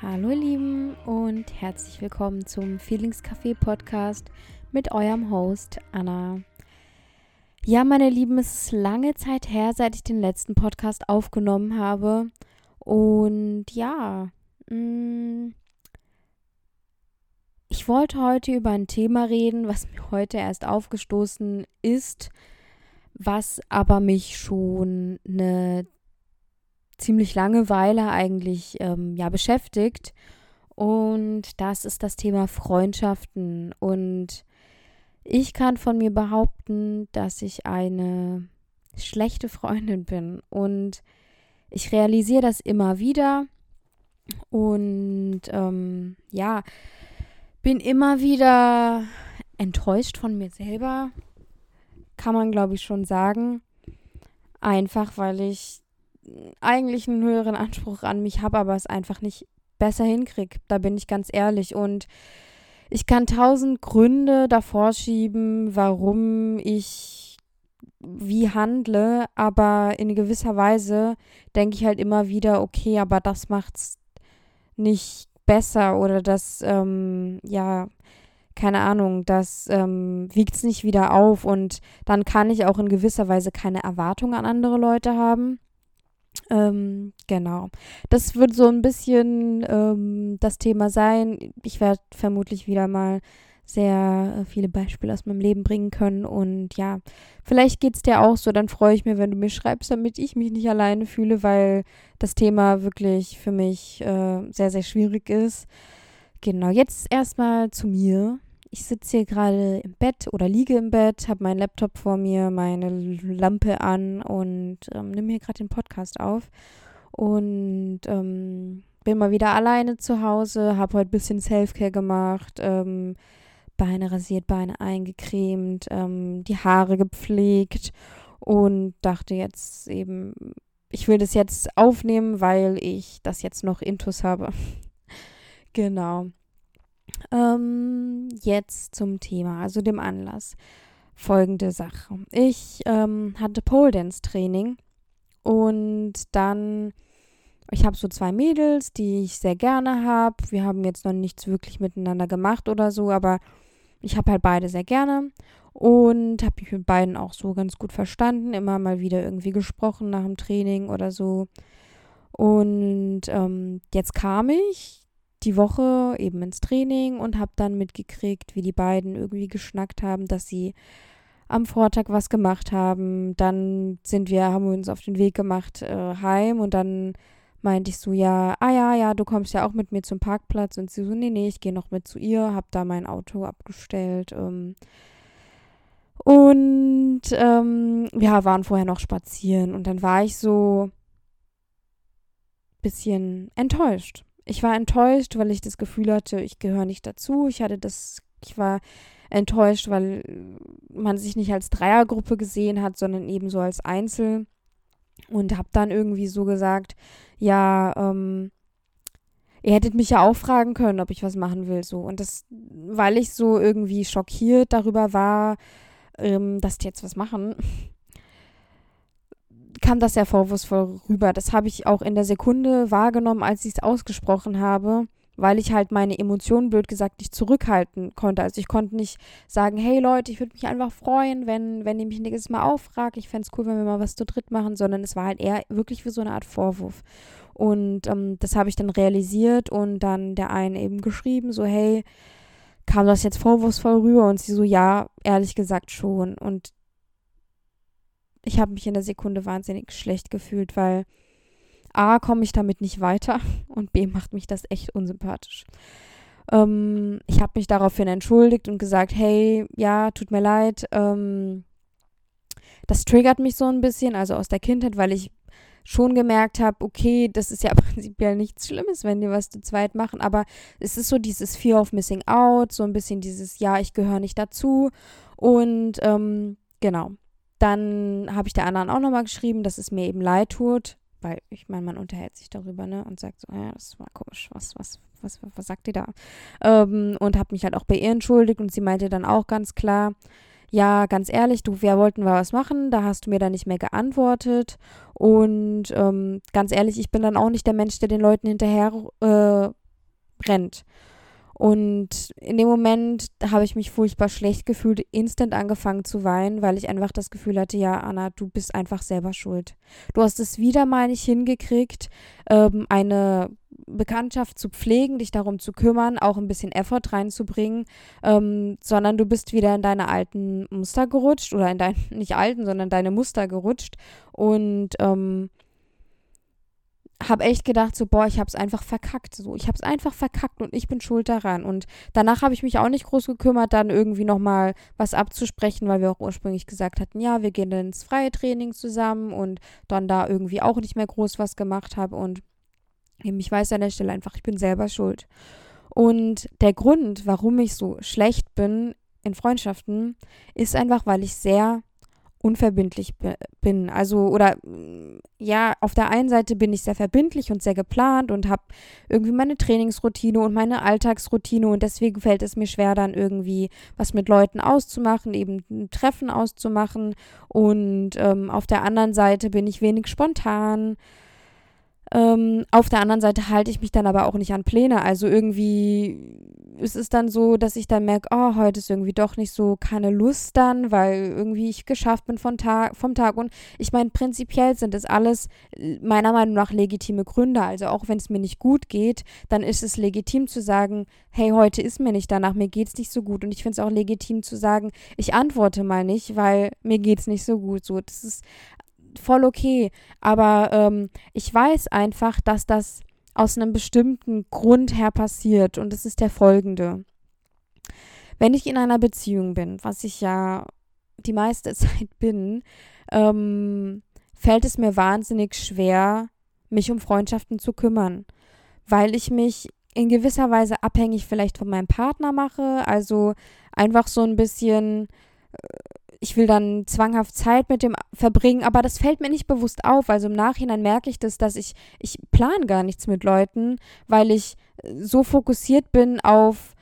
Hallo ihr Lieben und herzlich willkommen zum Feelings Café Podcast mit eurem Host Anna. Ja, meine Lieben, es ist lange Zeit her, seit ich den letzten Podcast aufgenommen habe. Und ja, mh, mm, ich wollte heute über ein Thema reden, was mir heute erst aufgestoßen ist, was aber mich schon eine ziemlich lange Weile eigentlich ähm, ja beschäftigt. Und das ist das Thema Freundschaften. Und ich kann von mir behaupten, dass ich eine schlechte Freundin bin. Und ich realisiere das immer wieder. Und ähm, ja, bin immer wieder enttäuscht von mir selber, kann man glaube ich schon sagen. Einfach weil ich eigentlich einen höheren Anspruch an mich habe, aber es einfach nicht besser hinkriege. Da bin ich ganz ehrlich. Und ich kann tausend Gründe davor schieben, warum ich wie handle, aber in gewisser Weise denke ich halt immer wieder, okay, aber das macht's nicht besser oder das, ähm, ja, keine Ahnung, das ähm, wiegt es nicht wieder auf und dann kann ich auch in gewisser Weise keine Erwartung an andere Leute haben. Ähm, genau. Das wird so ein bisschen ähm, das Thema sein. Ich werde vermutlich wieder mal sehr viele Beispiele aus meinem Leben bringen können. Und ja, vielleicht geht es dir auch so. Dann freue ich mich, wenn du mir schreibst, damit ich mich nicht alleine fühle, weil das Thema wirklich für mich äh, sehr, sehr schwierig ist. Genau, jetzt erstmal zu mir ich sitze hier gerade im Bett oder liege im Bett, habe meinen Laptop vor mir, meine Lampe an und ähm, nehme hier gerade den Podcast auf. Und ähm, bin mal wieder alleine zu Hause, habe heute ein bisschen Selfcare gemacht, ähm, Beine rasiert, Beine eingecremt, ähm, die Haare gepflegt und dachte jetzt eben, ich will das jetzt aufnehmen, weil ich das jetzt noch intus habe. genau. Ähm, jetzt zum Thema, also dem Anlass. Folgende Sache. Ich ähm, hatte Pole Dance Training und dann, ich habe so zwei Mädels, die ich sehr gerne habe. Wir haben jetzt noch nichts wirklich miteinander gemacht oder so, aber ich habe halt beide sehr gerne und habe mich mit beiden auch so ganz gut verstanden. Immer mal wieder irgendwie gesprochen nach dem Training oder so. Und ähm, jetzt kam ich die Woche eben ins Training und habe dann mitgekriegt, wie die beiden irgendwie geschnackt haben, dass sie am Vortag was gemacht haben. Dann sind wir, haben wir uns auf den Weg gemacht äh, heim und dann meinte ich so, ja, ah ja, ja, du kommst ja auch mit mir zum Parkplatz und sie so, nee, nee, ich gehe noch mit zu ihr, habe da mein Auto abgestellt. Ähm, und ähm, ja, waren vorher noch spazieren und dann war ich so bisschen enttäuscht ich war enttäuscht, weil ich das Gefühl hatte, ich gehöre nicht dazu. Ich hatte das, ich war enttäuscht, weil man sich nicht als Dreiergruppe gesehen hat, sondern eben so als Einzel. Und habe dann irgendwie so gesagt, ja, ähm, ihr hättet mich ja auch fragen können, ob ich was machen will, so. Und das, weil ich so irgendwie schockiert darüber war, ähm, dass die jetzt was machen, kam das sehr vorwurfsvoll rüber. Das habe ich auch in der Sekunde wahrgenommen, als ich es ausgesprochen habe, weil ich halt meine Emotionen, blöd gesagt, nicht zurückhalten konnte. Also ich konnte nicht sagen, hey Leute, ich würde mich einfach freuen, wenn, wenn ihr mich nächstes Mal auffragt. Ich fände es cool, wenn wir mal was zu dritt machen, sondern es war halt eher wirklich wie so eine Art Vorwurf. Und ähm, das habe ich dann realisiert und dann der eine eben geschrieben, so, hey, kam das jetzt vorwurfsvoll rüber? Und sie so, ja, ehrlich gesagt schon. Und ich habe mich in der Sekunde wahnsinnig schlecht gefühlt, weil A, komme ich damit nicht weiter und B, macht mich das echt unsympathisch. Ähm, ich habe mich daraufhin entschuldigt und gesagt, hey, ja, tut mir leid. Ähm, das triggert mich so ein bisschen, also aus der Kindheit, weil ich schon gemerkt habe, okay, das ist ja prinzipiell nichts Schlimmes, wenn die was zu zweit machen, aber es ist so dieses Fear of Missing Out, so ein bisschen dieses, ja, ich gehöre nicht dazu und ähm, genau, dann habe ich der anderen auch nochmal geschrieben, dass es mir eben leid tut, weil ich meine, man unterhält sich darüber, ne, und sagt so, ja, das war komisch, was, was, was, was sagt die da? Ähm, und habe mich halt auch bei ihr entschuldigt und sie meinte dann auch ganz klar, ja, ganz ehrlich, du, wir wollten mal was machen, da hast du mir dann nicht mehr geantwortet. Und ähm, ganz ehrlich, ich bin dann auch nicht der Mensch, der den Leuten hinterher äh, rennt. Und in dem Moment habe ich mich furchtbar schlecht gefühlt, instant angefangen zu weinen, weil ich einfach das Gefühl hatte, ja, Anna, du bist einfach selber schuld. Du hast es wieder mal nicht hingekriegt, ähm, eine Bekanntschaft zu pflegen, dich darum zu kümmern, auch ein bisschen Effort reinzubringen, ähm, sondern du bist wieder in deine alten Muster gerutscht oder in deine, nicht alten, sondern deine Muster gerutscht und ähm, habe echt gedacht, so, boah, ich habe es einfach verkackt. So, ich habe es einfach verkackt und ich bin schuld daran. Und danach habe ich mich auch nicht groß gekümmert, dann irgendwie nochmal was abzusprechen, weil wir auch ursprünglich gesagt hatten, ja, wir gehen dann ins freie Training zusammen und dann da irgendwie auch nicht mehr groß was gemacht habe. Und eben, ich weiß an der Stelle einfach, ich bin selber schuld. Und der Grund, warum ich so schlecht bin in Freundschaften, ist einfach, weil ich sehr unverbindlich bin. Also, oder ja, auf der einen Seite bin ich sehr verbindlich und sehr geplant und habe irgendwie meine Trainingsroutine und meine Alltagsroutine und deswegen fällt es mir schwer, dann irgendwie was mit Leuten auszumachen, eben ein Treffen auszumachen. Und ähm, auf der anderen Seite bin ich wenig spontan. Ähm, auf der anderen Seite halte ich mich dann aber auch nicht an Pläne. Also irgendwie ist es dann so, dass ich dann merke, oh, heute ist irgendwie doch nicht so keine Lust dann, weil irgendwie ich geschafft bin von Tag, vom Tag. Und ich meine, prinzipiell sind es alles äh, meiner Meinung nach legitime Gründe. Also auch wenn es mir nicht gut geht, dann ist es legitim zu sagen, hey, heute ist mir nicht danach, mir geht es nicht so gut. Und ich finde es auch legitim zu sagen, ich antworte mal nicht, weil mir geht es nicht so gut. So, das ist voll okay. Aber ähm, ich weiß einfach, dass das aus einem bestimmten Grund her passiert. Und es ist der folgende. Wenn ich in einer Beziehung bin, was ich ja die meiste Zeit bin, ähm, fällt es mir wahnsinnig schwer, mich um Freundschaften zu kümmern, weil ich mich in gewisser Weise abhängig vielleicht von meinem Partner mache, also einfach so ein bisschen äh, ich will dann zwanghaft Zeit mit dem verbringen, aber das fällt mir nicht bewusst auf. Also im Nachhinein merke ich das, dass ich, ich plan gar nichts mit Leuten, weil ich so fokussiert bin auf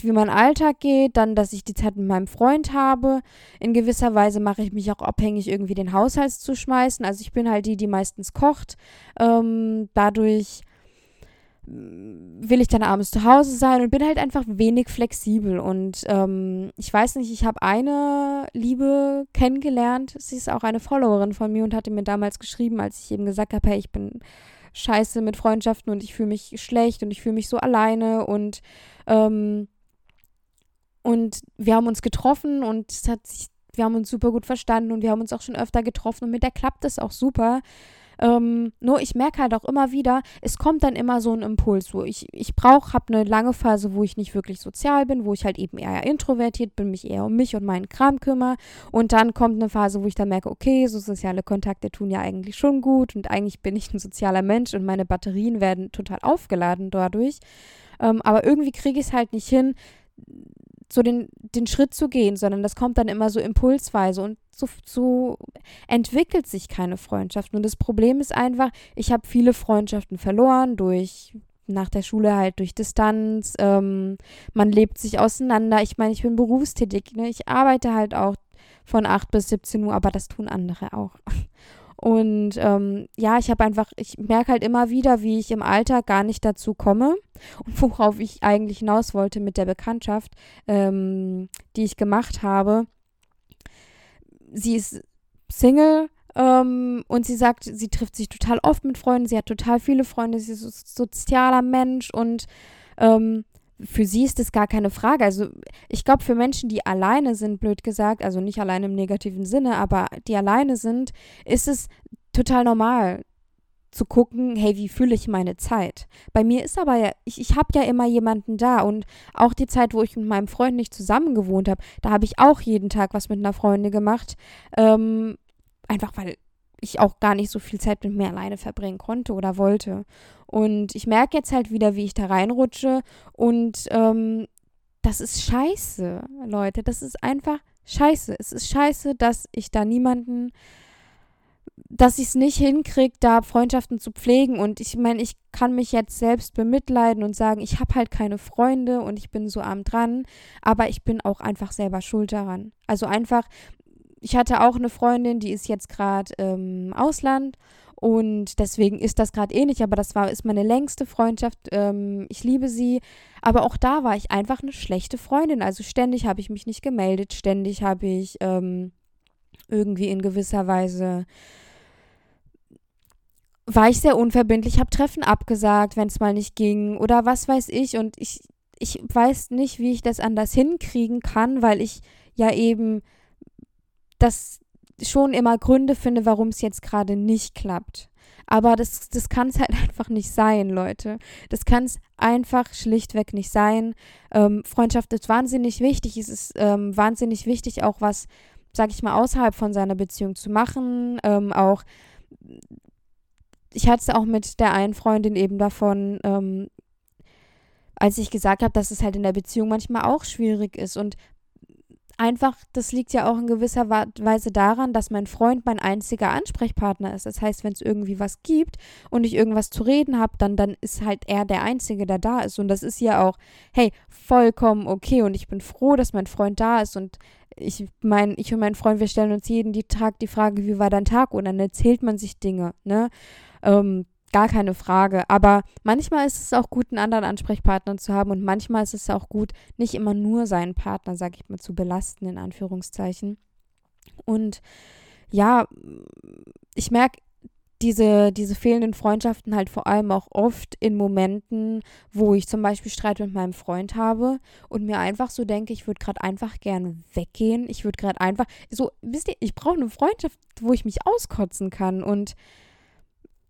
wie mein Alltag geht, dann, dass ich die Zeit mit meinem Freund habe. In gewisser Weise mache ich mich auch abhängig, irgendwie den Haushalt zu schmeißen. Also ich bin halt die, die meistens kocht. Ähm, dadurch will ich dann abends zu Hause sein und bin halt einfach wenig flexibel. Und ähm, ich weiß nicht, ich habe eine Liebe kennengelernt. Sie ist auch eine Followerin von mir und hatte mir damals geschrieben, als ich eben gesagt habe, hey, ich bin scheiße mit Freundschaften und ich fühle mich schlecht und ich fühle mich so alleine und ähm, und wir haben uns getroffen und es hat sich, wir haben uns super gut verstanden und wir haben uns auch schon öfter getroffen und mit der klappt es auch super. Ähm, nur ich merke halt auch immer wieder, es kommt dann immer so ein Impuls, wo ich, ich brauche, habe eine lange Phase, wo ich nicht wirklich sozial bin, wo ich halt eben eher introvertiert bin, mich eher um mich und meinen Kram kümmere. Und dann kommt eine Phase, wo ich dann merke, okay, so soziale Kontakte tun ja eigentlich schon gut und eigentlich bin ich ein sozialer Mensch und meine Batterien werden total aufgeladen dadurch. Ähm, aber irgendwie kriege ich es halt nicht hin, so den, den Schritt zu gehen, sondern das kommt dann immer so impulsweise und so, so entwickelt sich keine Freundschaft. Und das Problem ist einfach, ich habe viele Freundschaften verloren durch nach der Schule halt durch Distanz. Ähm, man lebt sich auseinander. Ich meine, ich bin berufstätig. Ne? Ich arbeite halt auch von 8 bis 17 Uhr, aber das tun andere auch. Und ähm, ja, ich habe einfach, ich merke halt immer wieder, wie ich im Alltag gar nicht dazu komme und worauf ich eigentlich hinaus wollte mit der Bekanntschaft, ähm, die ich gemacht habe. Sie ist Single ähm, und sie sagt, sie trifft sich total oft mit Freunden, sie hat total viele Freunde, sie ist ein sozialer Mensch und ähm, für sie ist das gar keine Frage. Also ich glaube, für Menschen, die alleine sind, blöd gesagt, also nicht alleine im negativen Sinne, aber die alleine sind, ist es total normal zu gucken, hey, wie fühle ich meine Zeit? Bei mir ist aber ja, ich, ich habe ja immer jemanden da und auch die Zeit, wo ich mit meinem Freund nicht zusammen gewohnt habe, da habe ich auch jeden Tag was mit einer Freundin gemacht. Ähm, einfach weil ich auch gar nicht so viel Zeit mit mir alleine verbringen konnte oder wollte. Und ich merke jetzt halt wieder, wie ich da reinrutsche. Und ähm, das ist scheiße, Leute. Das ist einfach scheiße. Es ist scheiße, dass ich da niemanden, dass ich es nicht hinkriege, da Freundschaften zu pflegen. Und ich meine, ich kann mich jetzt selbst bemitleiden und sagen, ich habe halt keine Freunde und ich bin so arm dran. Aber ich bin auch einfach selber schuld daran. Also einfach, ich hatte auch eine Freundin, die ist jetzt gerade im Ausland Und deswegen ist das gerade ähnlich, aber das war, ist meine längste Freundschaft. Ähm, ich liebe sie. Aber auch da war ich einfach eine schlechte Freundin. Also ständig habe ich mich nicht gemeldet, ständig habe ich ähm, irgendwie in gewisser Weise war ich sehr unverbindlich, habe Treffen abgesagt, wenn es mal nicht ging oder was weiß ich. Und ich, ich weiß nicht, wie ich das anders hinkriegen kann, weil ich ja eben das schon immer Gründe finde, warum es jetzt gerade nicht klappt. Aber das, das kann es halt einfach nicht sein, Leute. Das kann es einfach schlichtweg nicht sein. Ähm, Freundschaft ist wahnsinnig wichtig. Es ist ähm, wahnsinnig wichtig, auch was, sag ich mal, außerhalb von seiner Beziehung zu machen. Ähm, auch, ich hatte es auch mit der einen Freundin eben davon, ähm, als ich gesagt habe, dass es halt in der Beziehung manchmal auch schwierig ist. Und einfach, das liegt ja auch in gewisser Weise daran, dass mein Freund mein einziger Ansprechpartner ist. Das heißt, wenn es irgendwie was gibt und ich irgendwas zu reden habe, dann, dann ist halt er der Einzige, der da ist. Und das ist ja auch, hey, vollkommen okay. Und ich bin froh, dass mein Freund da ist. Und ich mein, ich und mein Freund, wir stellen uns jeden Tag die Frage, wie war dein Tag? Und dann erzählt man sich Dinge, ne? Ähm, Gar keine Frage. Aber manchmal ist es auch gut, einen anderen Ansprechpartner zu haben und manchmal ist es auch gut, nicht immer nur seinen Partner, sag ich mal, zu belasten, in Anführungszeichen. Und ja, ich merke diese, diese fehlenden Freundschaften halt vor allem auch oft in Momenten, wo ich zum Beispiel Streit mit meinem Freund habe und mir einfach so denke, ich würde gerade einfach gern weggehen. Ich würde gerade einfach, so, wisst ihr, ich brauche eine Freundschaft, wo ich mich auskotzen kann und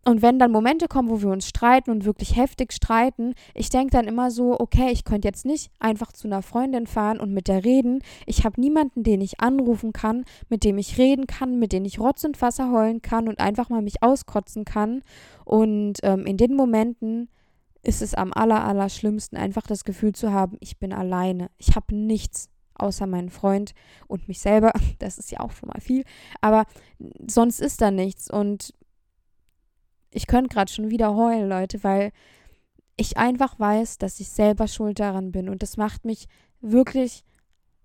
und wenn dann Momente kommen, wo wir uns streiten und wirklich heftig streiten, ich denke dann immer so, okay, ich könnte jetzt nicht einfach zu einer Freundin fahren und mit der reden. Ich habe niemanden, den ich anrufen kann, mit dem ich reden kann, mit dem ich Rotz und Wasser heulen kann und einfach mal mich auskotzen kann. Und ähm, in den Momenten ist es am aller, aller schlimmsten, einfach das Gefühl zu haben, ich bin alleine. Ich habe nichts außer meinen Freund und mich selber. Das ist ja auch schon mal viel. Aber sonst ist da nichts. Und ich könnte gerade schon wieder heulen, Leute, weil ich einfach weiß, dass ich selber schuld daran bin. Und das macht mich wirklich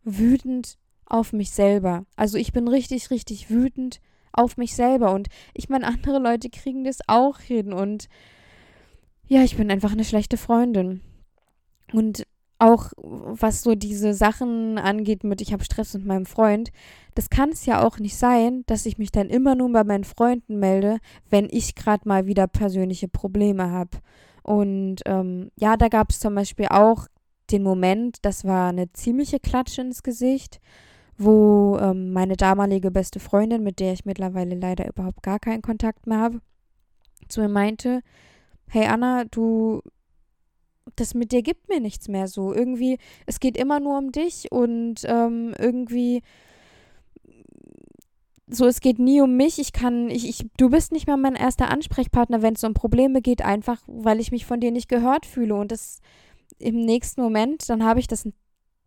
wütend auf mich selber. Also ich bin richtig, richtig wütend auf mich selber. Und ich meine, andere Leute kriegen das auch hin. Und ja, ich bin einfach eine schlechte Freundin. Und auch was so diese Sachen angeht mit, ich habe Stress mit meinem Freund, das kann es ja auch nicht sein, dass ich mich dann immer nur bei meinen Freunden melde, wenn ich gerade mal wieder persönliche Probleme habe. Und ähm, ja, da gab es zum Beispiel auch den Moment, das war eine ziemliche Klatsche ins Gesicht, wo ähm, meine damalige beste Freundin, mit der ich mittlerweile leider überhaupt gar keinen Kontakt mehr habe, zu mir meinte, hey Anna, du das mit dir gibt mir nichts mehr so. Irgendwie, es geht immer nur um dich und ähm, irgendwie so, es geht nie um mich. Ich kann, ich, ich, du bist nicht mehr mein erster Ansprechpartner, wenn es um Probleme geht, einfach weil ich mich von dir nicht gehört fühle. Und das im nächsten Moment, dann habe ich das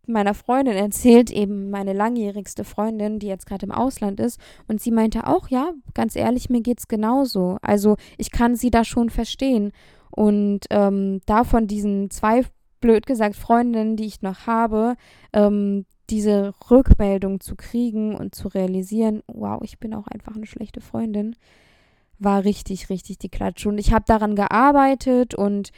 meiner Freundin erzählt, eben meine langjährigste Freundin, die jetzt gerade im Ausland ist. Und sie meinte auch, ja, ganz ehrlich, mir geht es genauso. Also ich kann sie da schon verstehen. Und ähm, davon diesen zwei, blöd gesagt, Freundinnen, die ich noch habe, ähm, diese Rückmeldung zu kriegen und zu realisieren, wow, ich bin auch einfach eine schlechte Freundin, war richtig, richtig die Klatsche. Und ich habe daran gearbeitet und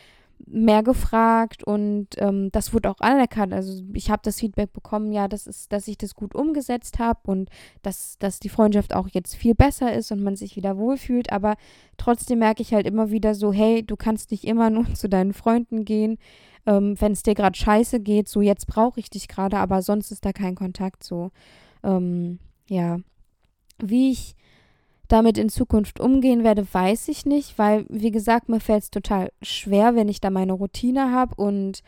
mehr gefragt und ähm, das wurde auch anerkannt. Also ich habe das Feedback bekommen, ja, das ist, dass ich das gut umgesetzt habe und dass, dass die Freundschaft auch jetzt viel besser ist und man sich wieder wohlfühlt. Aber trotzdem merke ich halt immer wieder so, hey, du kannst nicht immer nur zu deinen Freunden gehen, ähm, wenn es dir gerade scheiße geht. So jetzt brauche ich dich gerade, aber sonst ist da kein Kontakt. So ähm, ja, wie ich damit in Zukunft umgehen werde, weiß ich nicht, weil, wie gesagt, mir fällt es total schwer, wenn ich da meine Routine habe und,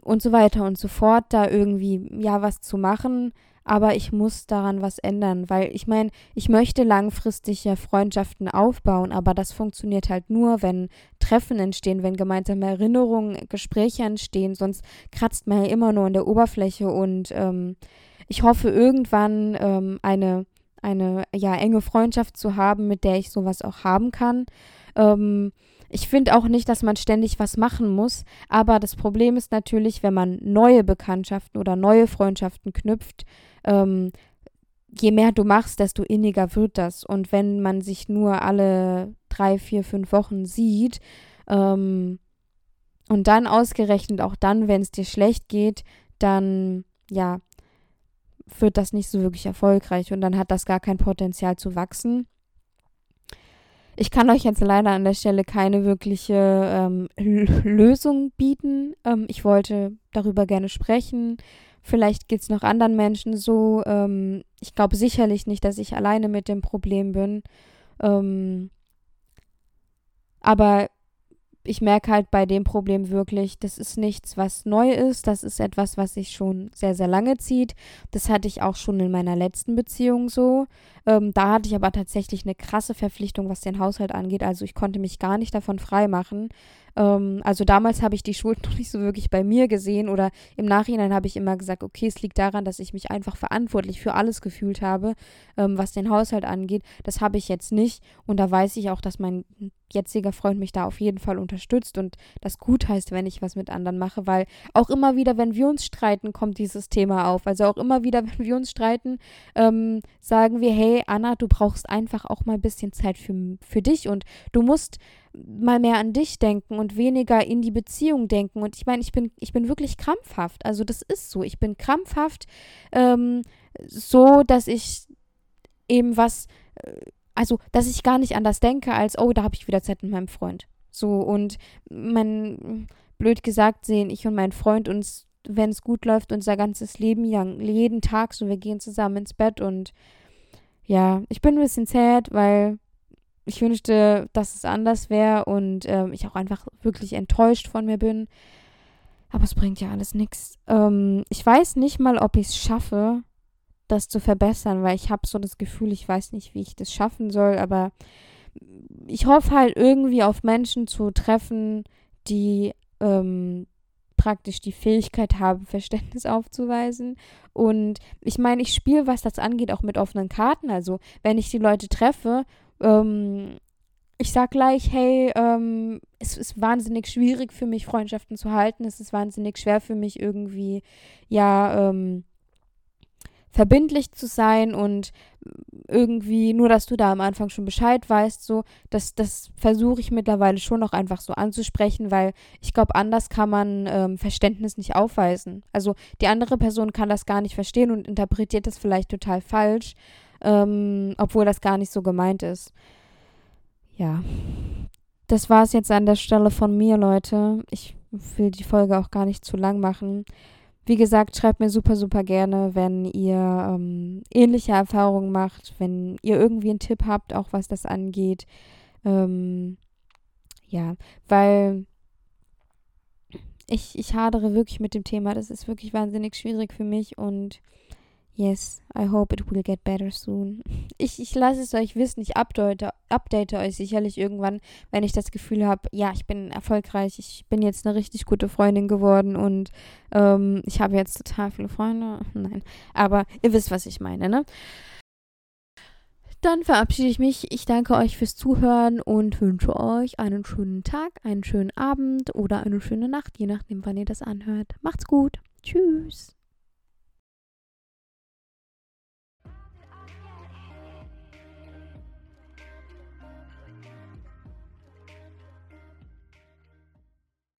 und so weiter und so fort, da irgendwie, ja, was zu machen. Aber ich muss daran was ändern, weil ich meine, ich möchte langfristig ja Freundschaften aufbauen, aber das funktioniert halt nur, wenn Treffen entstehen, wenn gemeinsame Erinnerungen, Gespräche entstehen, sonst kratzt man ja immer nur an der Oberfläche und ähm, ich hoffe irgendwann ähm, eine eine ja enge Freundschaft zu haben, mit der ich sowas auch haben kann. Ähm, ich finde auch nicht, dass man ständig was machen muss, aber das Problem ist natürlich, wenn man neue Bekanntschaften oder neue Freundschaften knüpft, ähm, je mehr du machst, desto inniger wird das. Und wenn man sich nur alle drei, vier, fünf Wochen sieht, ähm, und dann ausgerechnet auch dann, wenn es dir schlecht geht, dann ja, wird das nicht so wirklich erfolgreich und dann hat das gar kein Potenzial zu wachsen. Ich kann euch jetzt leider an der Stelle keine wirkliche ähm, Lösung bieten. Ähm, ich wollte darüber gerne sprechen. Vielleicht geht es noch anderen Menschen so. Ähm, ich glaube sicherlich nicht, dass ich alleine mit dem Problem bin. Ähm, aber ich merke halt bei dem Problem wirklich, das ist nichts, was neu ist. Das ist etwas, was sich schon sehr, sehr lange zieht. Das hatte ich auch schon in meiner letzten Beziehung so. Ähm, da hatte ich aber tatsächlich eine krasse Verpflichtung, was den Haushalt angeht. Also ich konnte mich gar nicht davon freimachen. Ähm, also damals habe ich die Schuld noch nicht so wirklich bei mir gesehen oder im Nachhinein habe ich immer gesagt, okay, es liegt daran, dass ich mich einfach verantwortlich für alles gefühlt habe, ähm, was den Haushalt angeht. Das habe ich jetzt nicht und da weiß ich auch, dass mein jetziger Freund mich da auf jeden Fall unterstützt und das gut heißt, wenn ich was mit anderen mache, weil auch immer wieder, wenn wir uns streiten, kommt dieses Thema auf. Also auch immer wieder, wenn wir uns streiten, ähm, sagen wir, hey Anna, du brauchst einfach auch mal ein bisschen Zeit für, für dich und du musst mal mehr an dich denken und weniger in die Beziehung denken. Und ich meine, ich bin, ich bin wirklich krampfhaft. Also das ist so. Ich bin krampfhaft ähm, so, dass ich eben was, äh, also dass ich gar nicht anders denke, als, oh, da habe ich wieder Zeit mit meinem Freund. So, und mein, blöd gesagt, sehen ich und mein Freund uns, wenn es gut läuft, unser ganzes Leben lang, jeden Tag so, wir gehen zusammen ins Bett und ja, ich bin ein bisschen sad, weil ich wünschte, dass es anders wäre und ähm, ich auch einfach wirklich enttäuscht von mir bin. Aber es bringt ja alles nichts. Ähm, ich weiß nicht mal, ob ich es schaffe, das zu verbessern, weil ich habe so das Gefühl, ich weiß nicht, wie ich das schaffen soll, aber ich hoffe halt irgendwie auf Menschen zu treffen, die ähm, praktisch die Fähigkeit haben, Verständnis aufzuweisen. Und ich meine, ich spiele, was das angeht, auch mit offenen Karten. Also wenn ich die Leute treffe ähm, ich sag gleich, hey, ähm, es ist wahnsinnig schwierig für mich, Freundschaften zu halten. Es ist wahnsinnig schwer für mich, irgendwie, ja, ähm, verbindlich zu sein und irgendwie, nur dass du da am Anfang schon Bescheid weißt, so, das, das versuche ich mittlerweile schon noch einfach so anzusprechen, weil ich glaube, anders kann man ähm, Verständnis nicht aufweisen. Also die andere Person kann das gar nicht verstehen und interpretiert das vielleicht total falsch ähm, obwohl das gar nicht so gemeint ist. Ja, das war es jetzt an der Stelle von mir, Leute. Ich will die Folge auch gar nicht zu lang machen. Wie gesagt, schreibt mir super, super gerne, wenn ihr ähm, ähnliche Erfahrungen macht, wenn ihr irgendwie einen Tipp habt, auch was das angeht. Ähm, ja, weil ich, ich hadere wirklich mit dem Thema. Das ist wirklich wahnsinnig schwierig für mich und Yes, I hope it will get better soon. Ich, ich lasse es euch wissen. Ich update, update euch sicherlich irgendwann, wenn ich das Gefühl habe, ja, ich bin erfolgreich. Ich bin jetzt eine richtig gute Freundin geworden und ähm, ich habe jetzt total viele Freunde. Nein, aber ihr wisst, was ich meine, ne? Dann verabschiede ich mich. Ich danke euch fürs Zuhören und wünsche euch einen schönen Tag, einen schönen Abend oder eine schöne Nacht, je nachdem, wann ihr das anhört. Macht's gut. Tschüss.